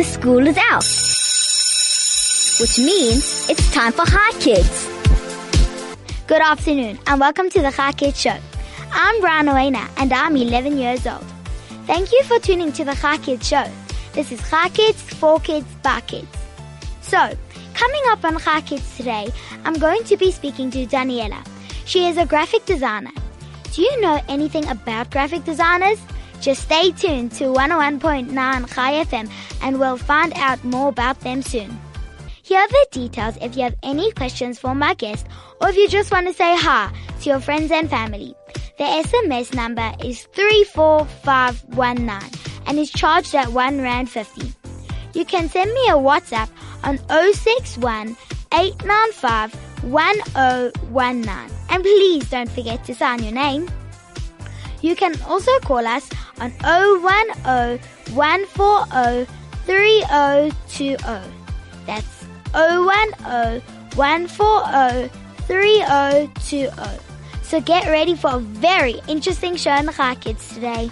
the school is out. Which means it's time for Chai Kids. Good afternoon and welcome to the Chai Kids Show. I'm Brian Owena and I'm 11 years old. Thank you for tuning to the Chai Kids Show. This is Chai Kids, for kids, by kids. So, coming up on Chai Kids today, I'm going to be speaking to Daniela. She is a graphic designer. Do you know anything about graphic designers? Just stay tuned to 101.9 Chai FM and we'll find out more about them soon. Here are the details if you have any questions for my guest or if you just want to say hi to your friends and family. The SMS number is 34519 and is charged at 1 Rand 50. You can send me a WhatsApp on 061 895 1019 and please don't forget to sign your name. You can also call us on 010 140 3020. That's 010 140 3020. So get ready for a very interesting show in the Chai Kids today.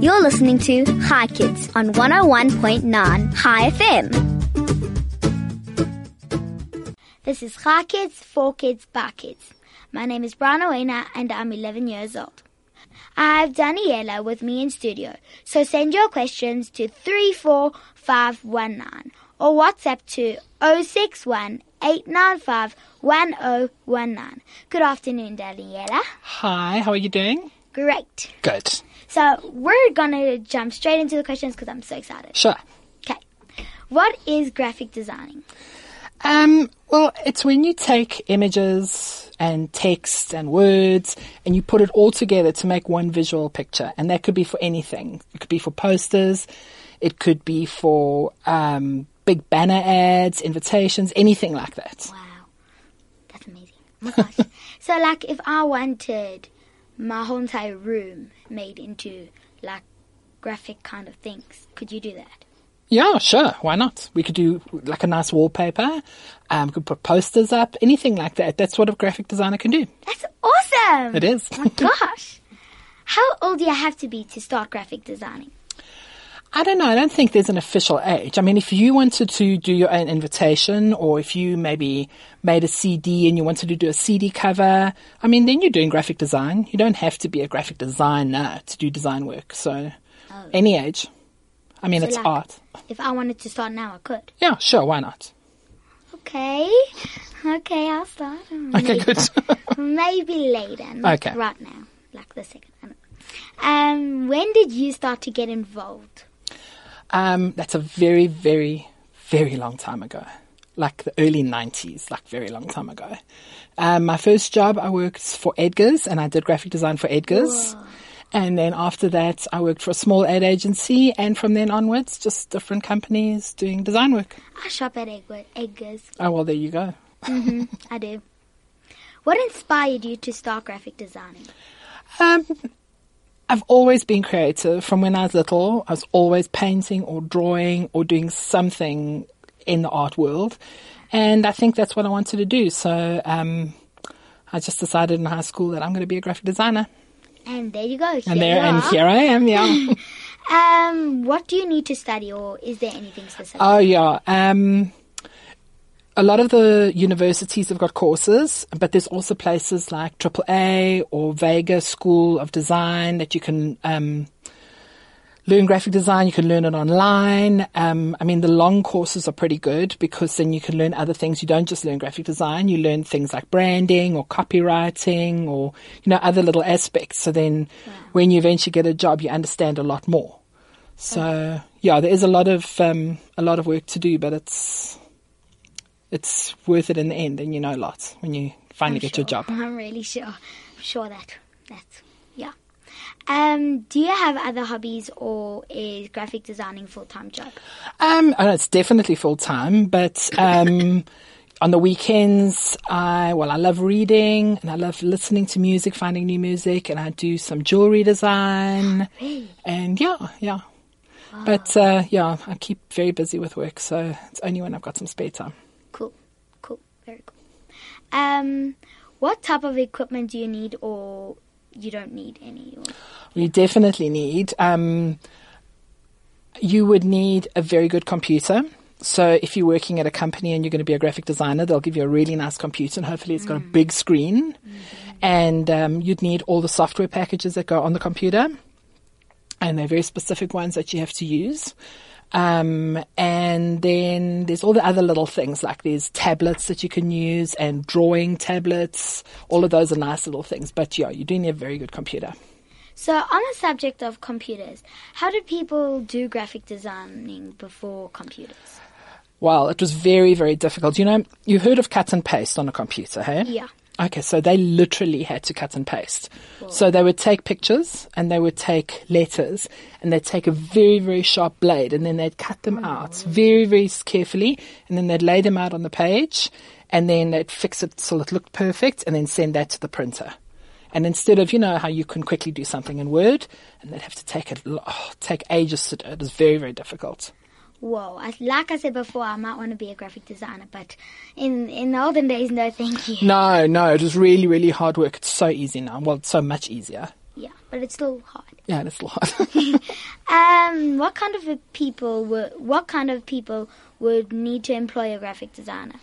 You're listening to Chai Kids on 101.9 Chai FM. This is Chai Kids, for kids, by kids. My name is Brian Owena and I'm 11 years old. I have Daniela with me in studio, so send your questions to 34519 or WhatsApp to 061 895 1019. Good afternoon, Daniela. Hi, how are you doing? Great. Good. So we're gonna jump straight into the questions because I'm so excited. Sure. Okay. What is graphic designing? Um, well, it's when you take images and text and words and you put it all together to make one visual picture. And that could be for anything. It could be for posters. It could be for um, big banner ads, invitations, anything like that. Wow. That's amazing. Oh my gosh. so like if I wanted my whole entire room made into like graphic kind of things, could you do that? Yeah, sure. Why not? We could do like a nice wallpaper. Um, we could put posters up, anything like that. That's what a graphic designer can do. That's awesome. It is. Oh my gosh. How old do you have to be to start graphic designing? I don't know. I don't think there's an official age. I mean, if you wanted to do your own invitation or if you maybe made a CD and you wanted to do a CD cover, I mean, then you're doing graphic design. You don't have to be a graphic designer to do design work. So any age. I mean, So, it's like, art. If I wanted to start now, I could. Yeah, sure. Why not? Okay. Okay, I'll start. Okay, Maybe- good. Maybe later. Okay. right now. Like the second. Um, when did you start to get involved? Um, that's a very, very, very long time ago. Like the early 90s, like very long time ago. Um, my first job, I worked for Edgar's and I did graphic design for Edgar's. And then after that, I worked for a small ad agency. And from then onwards, just different companies doing design work. I shop at Egg- Edgar's. Oh, well, there you go. I do. What inspired you to start graphic designing? Um, I've always been creative. From when I was little, I was always painting or drawing or doing something in the art world. And I think that's what I wanted to do. So um, I just decided in high school that I'm going to be a graphic designer. And there you go. Here And there, and here I am. Yeah. Um, what do you need to study, or is there anything specific? oh yeah. Um, a lot of the universities have got courses, but there's also places like AAA or Vega School of Design that you can um, learn graphic design. You can learn it online. Um, I mean, the long courses are pretty good because then you can learn other things. You don't just learn graphic design. You learn things like branding or copywriting or, you know, other little aspects. So then when you eventually get a job, you understand a lot more. So yeah, there is a lot of, um, a lot of work to do, but it's, it's worth it in the end and you know lots when you finally I'm get your job. I'm really sure. I'm sure that that's yeah. Um, do you have other hobbies, or is graphic designing full time job? Um, I it's definitely full time, but um, on the weekends, I well, I love reading and I love listening to music, finding new music, and I do some jewelry design, and yeah, yeah. But uh, yeah, I keep very busy with work, so it's only when I've got some spare time. Cool, cool, very cool. Um, what type of equipment do you need, or you don't need any? Or, We definitely need. Um, you would need a very good computer. So if you're working at a company and you're going to be a graphic designer, they'll give you a really nice computer and hopefully it's got a big screen. And um, you'd need all the software packages that go on the computer. And they're very specific ones that you have to use. Um, and then there's all the other little things like there's tablets that you can use and drawing tablets. All of those are nice little things. But yeah, you do need a very good computer. So, on the subject of computers, how did people do graphic designing before computers? Well, it was very, very difficult. You know, you heard of cut and paste on a computer, hey? Yeah. Okay, so they literally had to cut and paste. So they would take pictures and they would take letters and they'd take a very, very sharp blade and then they'd cut them oh. out very, very carefully and then they'd lay them out on the page and then they'd fix it so it looked perfect and then send that to the printer. And instead of, you know, how you can quickly do something in Word and they'd have to take it, oh, take ages to do it. It was very, very difficult. Whoa, I, like I said before, I might want to be a graphic designer, but in in the olden days, no, thank you. No, no, it was really, really hard work. It's so easy now. Well, it's so much easier. Yeah, but it's still hard. Yeah, it's still hard. Um, what kind of a people would what kind of people would need to employ a graphic designer?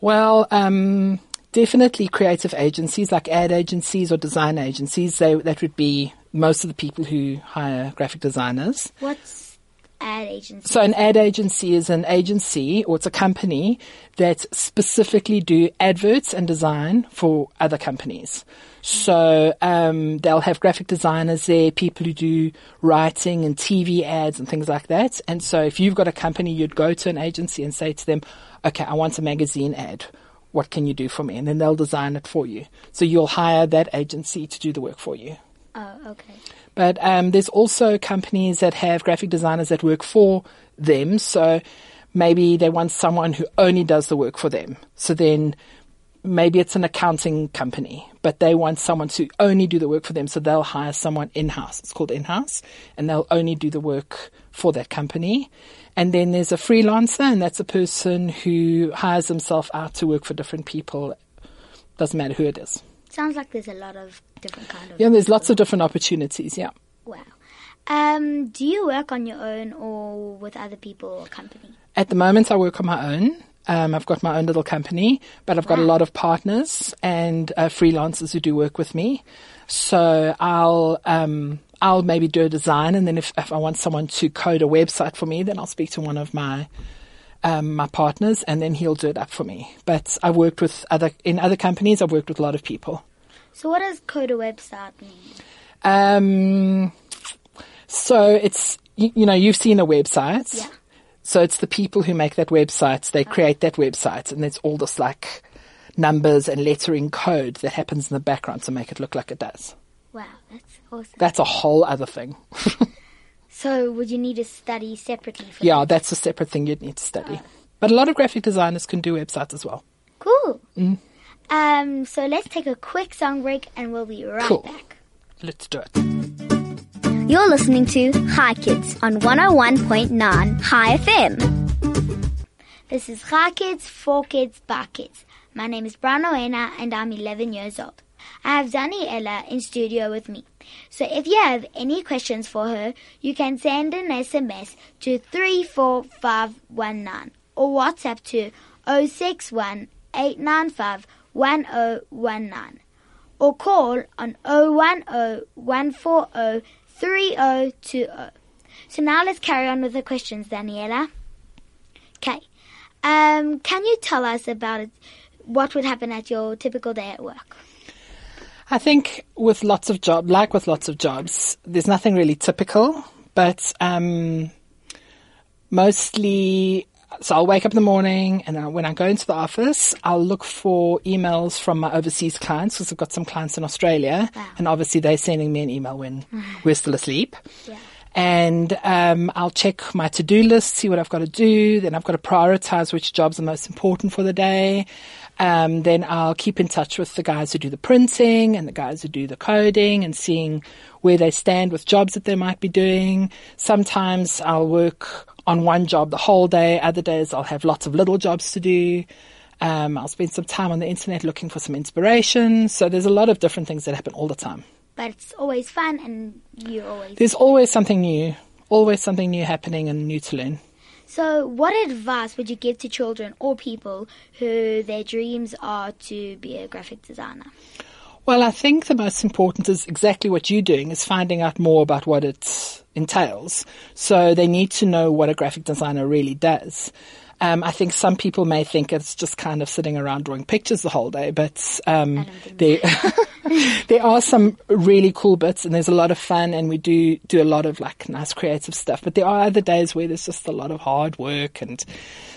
well, um, definitely creative agencies like ad agencies or design agencies. They, that would be most of the people who hire graphic designers. What's ad agency? So an ad agency is an agency or it's a company that specifically do adverts and design for other companies. So um, they'll have graphic designers there, people who do writing and TV ads and things like that. And so if you've got a company, you'd go to an agency and say to them, "Okay, I want a magazine ad. What can you do for me?" And then they'll design it for you. So you'll hire that agency to do the work for you. Oh, okay. But um, there's also companies that have graphic designers that work for them. So maybe they want someone who only does the work for them. So then maybe it's an accounting company, but they want someone to only do the work for them. So they'll hire someone in-house. It's called in-house and they'll only do the work for that company. And then there's a freelancer and that's a person who hires himself out to work for different people. Doesn't matter who it is. Sounds like there's a lot of different kind of. Yeah, there's lots of different opportunities. Yeah. Wow. Um, do you work on your own or with other people or company? At the moment, I work on my own. Um, I've got my own little company, but I've got a lot of partners and uh, freelancers who do work with me. So I'll um, I'll maybe do a design, and then if, if I want someone to code a website for me, then I'll speak to one of my um, my partners, and then he'll do it up for me. But I've worked with other in other companies. I've worked with a lot of people. So, what does code a website mean? Um, so it's you, you know you've seen a website. Yeah. So it's the people who make that website. They create that website, and it's all this like numbers and lettering code that happens in the background to make it look like it does. Wow, that's awesome. That's a whole other thing. So, would you need to study separately for yeah, that's a separate thing you'd need to study. But a lot of graphic designers can do websites as well. Cool. Um, so let's take a quick song break and we'll be right Cool. back. Let's do it. You're listening to Chai Kids on 101.9 Chai FM. This is Chai Kids, for kids, by kids. My name is Brian Owena and I'm 11 years old. I have Daniela in studio with me. So if you have any questions for her, you can send an SMS to 34519 or WhatsApp to 061 895 1019 or call on 010 140 3020. So now let's carry on with the questions, Daniela. Okay. Um, can you tell us about what would happen at your typical day at work? I think with lots of job, like with lots of jobs, there's nothing really typical, but um, mostly. So I'll wake up in the morning, and then when I go into the office, I'll look for emails from my overseas clients because I've got some clients in Australia, Wow. and obviously they're sending me an email when we're still asleep. Yeah. And um, I'll check my to-do list, see what I've got to do. Then I've got to prioritize which jobs are most important for the day. Um, then I'll keep in touch with the guys who do the printing and the guys who do the coding and seeing where they stand with jobs that they might be doing. Sometimes I'll work on one job the whole day. Other days I'll have lots of little jobs to do. Um, I'll spend some time on the internet looking for some inspiration. So there's a lot of different things that happen all the time. But it's always fun and you always. There's always something new, always something new happening and new to learn. So, what advice would you give to children or people who their dreams are to be a graphic designer? Well, I think the most important is exactly what you're doing is finding out more about what it entails. So they need to know what a graphic designer really does. Um, I think some people may think it's just kind of sitting around drawing pictures the whole day, but um, there there are some really cool bits, and there's a lot of fun, and we do do a lot of like nice creative stuff. But there are other days where there's just a lot of hard work, and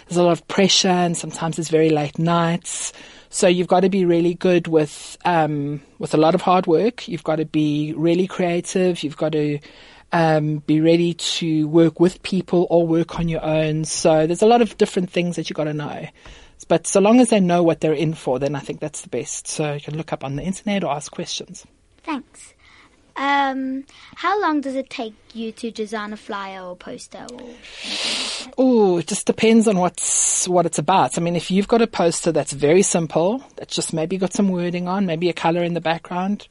there's a lot of pressure, and sometimes it's very late nights. So you've got to be really good with um, with a lot of hard work. You've got to be really creative. You've got to um, be ready to work with people or work on your own. So there's a lot of different things that you got to know. But so long as they know what they're in for, then I think that's the best. So you can look up on the internet or ask questions. Thanks. Um, how long does it take you to design a flyer or poster or Oh, it just depends on what's what it's about. I mean, if you've got a poster that's very simple, that's just maybe got some wording on, maybe a color in the background,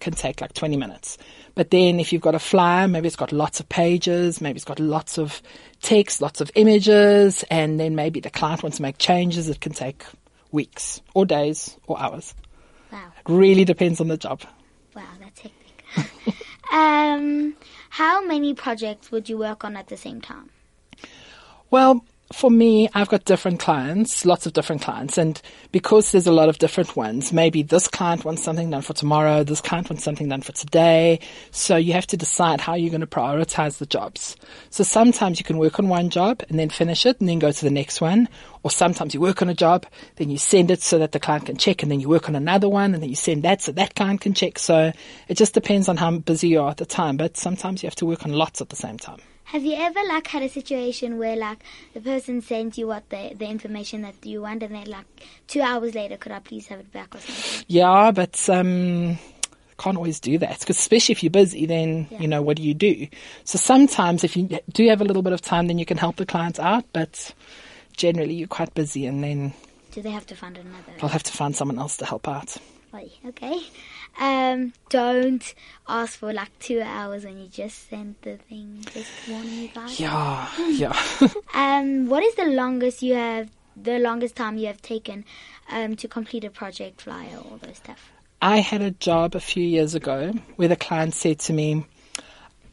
can take like 20 minutes. But then if you've got a flyer, maybe it's got lots of pages, maybe it's got lots of text, lots of images, and then maybe the client wants to make changes, it can take weeks or days or hours. Wow. It really depends on the job. Wow, that's hectic. um, how many projects would you work on at the same time? Well, for me, I've got different clients, lots of different clients, and because there's a lot of different ones, maybe this client wants something done for tomorrow, this client wants something done for today. So you have to decide how you're going to prioritize the jobs. So sometimes you can work on one job and then finish it and then go to the next one. Or sometimes you work on a job, then you send it so that the client can check and then you work on another one and then you send that so that client can check. So it just depends on how busy you are at the time, but sometimes you have to work on lots at the same time. Have you ever like had a situation where like the person sends you what the the information that you want and then like two hours later could I please have it back or something? Yeah, but um, can't always do that because especially if you're busy, then Yeah. you know what do you do? So sometimes if you do have a little bit of time, then you can help the clients out, but generally you're quite busy, and then Do they have to find another? I'll have to find someone else to help out. Oi, Okay. Um, don't ask for like two hours when you just sent the thing. Just warning you guys. Yeah, yeah. Um, what is the longest you have? The longest time you have taken um, to complete a project, flyer, all those stuff. I had a job a few years ago where the client said to me,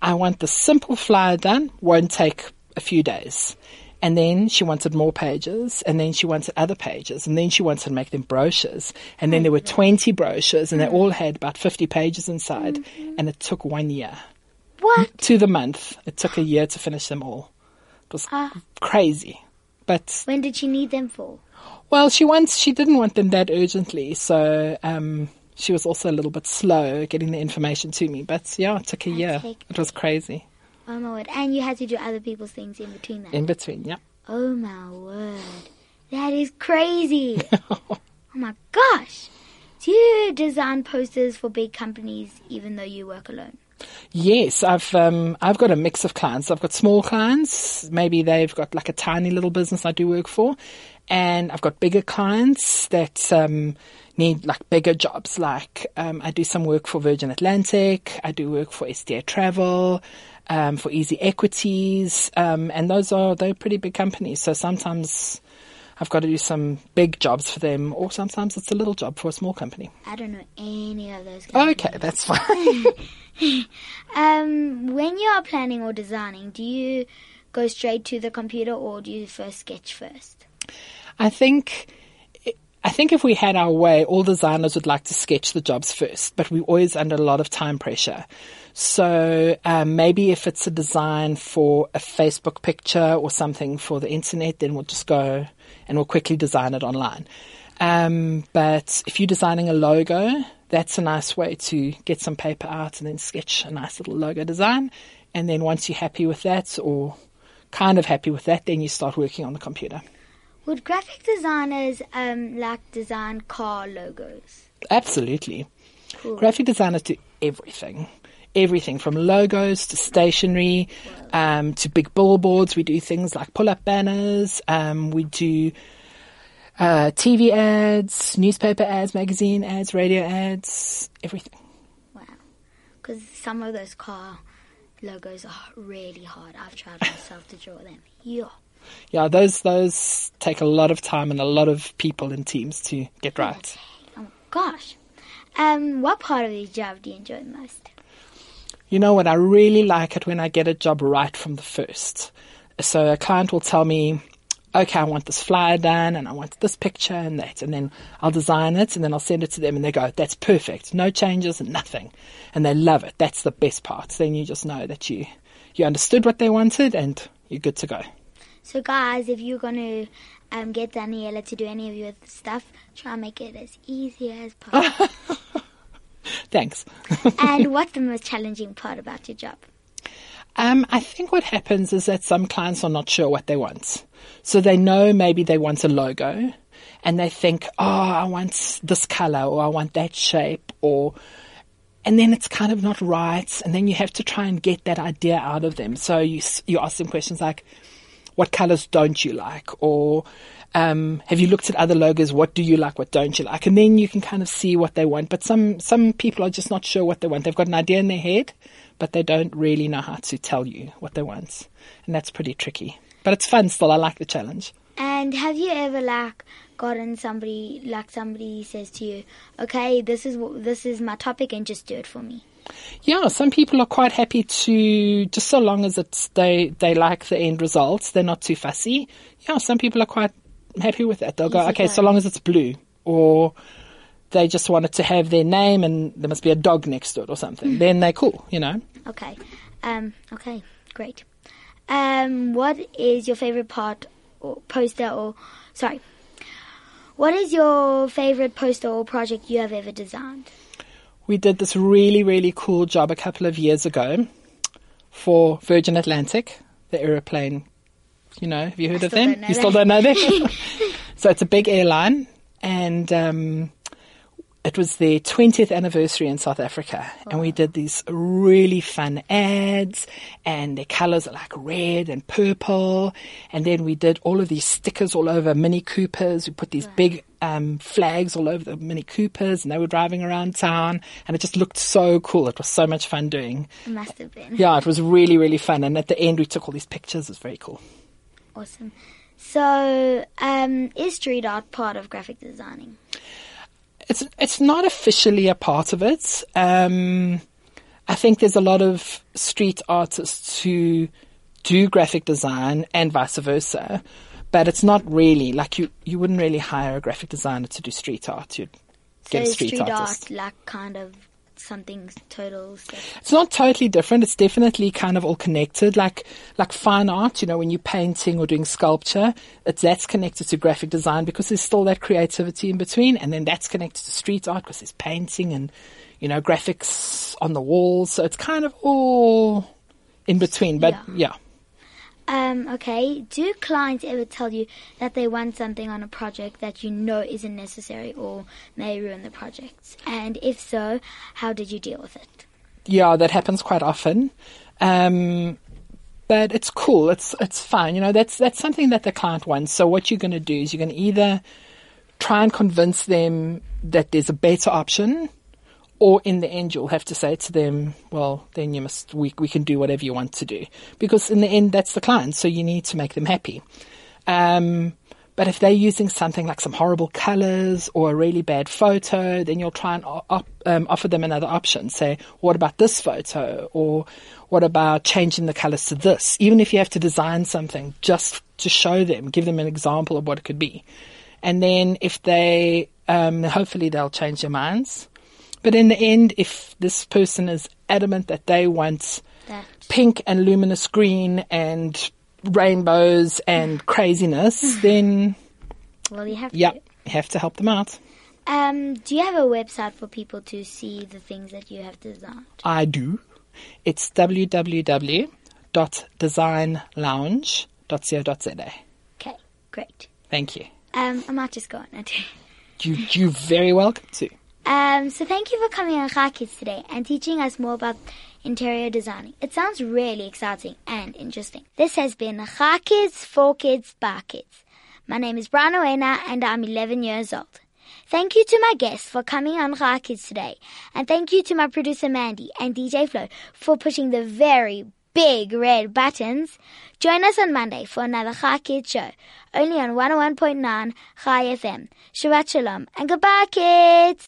I want the simple flyer done, won't take a few days. And then she wanted more pages, and then she wanted other pages, and then she wanted to make them brochures. And then there were 20 brochures, and they all had about 50 pages inside, and it took one year. What? To the month. It took a year to finish them all. It was Ah. crazy. But When did she need them for? well, she wants she didn't want them that urgently, so um, she was also a little bit slow getting the information to me. But yeah, it took a year. hectic. It was crazy. Oh my word! And you had to do other people's things in between that. In between, yeah. Oh my word! That is crazy. oh my gosh! Do you design posters for big companies even though you work alone? Yes, I've um, I've got a mix of clients. I've got small clients. Maybe they've got like a tiny little business I do work for, and I've got bigger clients that um, need like bigger jobs. Like um, I do some work for Virgin Atlantic. I do work for STA Travel. Um, for Easy Equities, um, and those are they're pretty big companies. So sometimes I've got to do some big jobs for them, or sometimes it's a little job for a small company. I don't know any of those. Companies. Okay, that's fine. Um, when you are planning or designing, do you go straight to the computer or do you first sketch first? I think I think if we had our way, all designers would like to sketch the jobs first, but we're always under a lot of time pressure. So um, maybe if it's a design for a Facebook picture or something for the internet, then we'll just go and we'll quickly design it online. Um, but if you're designing a logo, that's a nice way to get some paper out and then sketch a nice little logo design. And then once you're happy with that or kind of happy with that, then you start working on the computer. Would graphic designers um, like design car logos? Absolutely. Cool. Graphic designers do everything. Everything from logos to stationery um, to big billboards. We do things like pull up banners. Um, we do uh, TV ads, newspaper ads, magazine ads, radio ads, everything. Wow. Because some of those car logos are really hard. I've tried myself to draw them. Yeah. Yeah, those those take a lot of time and a lot of people and teams to get right. Oh my gosh. Um, what part of your job do you enjoy the most? You know what? I really like it when I get a job right from the first. So a client will tell me, okay, I want this flyer done and I want this picture and that. And then I'll design it and then I'll send it to them and they go, that's perfect. No changes nothing. And they love it. That's the best part. Then you just know that you, you understood what they wanted and you're good to go. So, guys, if you're going to um, get Daniela to do any of your stuff, try and make it as easy as possible. Thanks. and what's the most challenging part about your job? Um, I think what happens is that some clients are not sure what they want. So they know maybe they want a logo and they think, oh, I want this color or I want that shape or, and then it's kind of not right. And then you have to try and get that idea out of them. So you, you ask them questions like, what colors don't you like? Or, um, have you looked at other logos? What do you like? What don't you like? And then you can kind of see what they want. But some, some people are just not sure what they want. They've got an idea in their head, but they don't really know how to tell you what they want. And that's pretty tricky. But it's fun still. I like the challenge. And have you ever like gotten somebody like somebody says to you, "Okay, this is what this is my topic, and just do it for me." Yeah, some people are quite happy to just so long as it's they they like the end results. They're not too fussy. Yeah, some people are quite happy with that. They'll go, okay, going. so long as it's blue, or they just want it to have their name and there must be a dog next to it or something. then they're cool, you know. Okay. Um. Okay. Great. Um. What is your favorite part or poster or sorry? What is your favorite poster or project you have ever designed? We did this really, really cool job a couple of years ago for Virgin Atlantic, the aeroplane. You know, have you heard of them? you still don't know them? so it's a big airline, and um, it was their 20th anniversary in South Africa, and we did these really fun ads, and their colours are like red and purple, and then we did all of these stickers all over Mini Coopers. We put these big um, flags all over the Mini Coopers, and they were driving around town, and it just looked so cool. It was so much fun doing. It must have been Yeah, it was really, really fun, and at the end we took all these pictures. It was very cool. awesome. So, um, is street art part of graphic designing? It's it's not officially a part of it. Um, I think there's a lot of street artists who do graphic design and vice versa, but it's not really like you you wouldn't really hire a graphic designer to do street art. You'd get so a street, street artist. art like kind of something total. step- It's not totally different. It's definitely kind of all connected. Like like fine art, you know, when you're painting or doing sculpture, it's that's connected to graphic design because there's still that creativity in between, and then that's connected to street art because there's painting and you know graphics on the walls. So it's kind of all in between. But Yeah. yeah. Um, okay. Do clients ever tell you that they want something on a project that you know isn't necessary or may ruin the project? And if so, how did you deal with it? Yeah, that happens quite often. Um, but it's cool. It's it's fine. You know, that's that's something that the client wants. So what you're going to do is you're going to either try and convince them that there's a better option, or in the end you'll have to say to them, well, then you must we we can do whatever you want to do because in the end that's the client. So you need to make them happy. Um, but if they're using something like some horrible colors or a really bad photo, then you'll try and op- um, offer them another option. Say, what about this photo? Or what about changing the colors to this? Even if you have to design something just to show them, give them an example of what it could be. And then if they, um, hopefully they'll change their minds. But in the end, if this person is adamant that they want That pink and luminous green and rainbows and craziness, then well, you have yeah, to. you have to help them out. Um, do you have a website for people to see the things that you have designed? I do. It's www.designlounge.co.za. Okay, great. Thank you. Um, I might just go on it. You, you're very welcome to. Um, so thank you for coming on Chai Kids today and teaching us more about interior designing. It sounds really exciting and interesting. This has been Chai Kids, for Kids, by Kids. My name is Brian Owena and I'm 11 years old. Thank you to my guests for coming on Chai Kids today. And thank you to my producer Mandy and DJ Flo for pushing the very big red buttons. Join us on Monday for another Chai Kids show, only on 101.9 Chai FM. Shabbat Shalom and goodbye kids!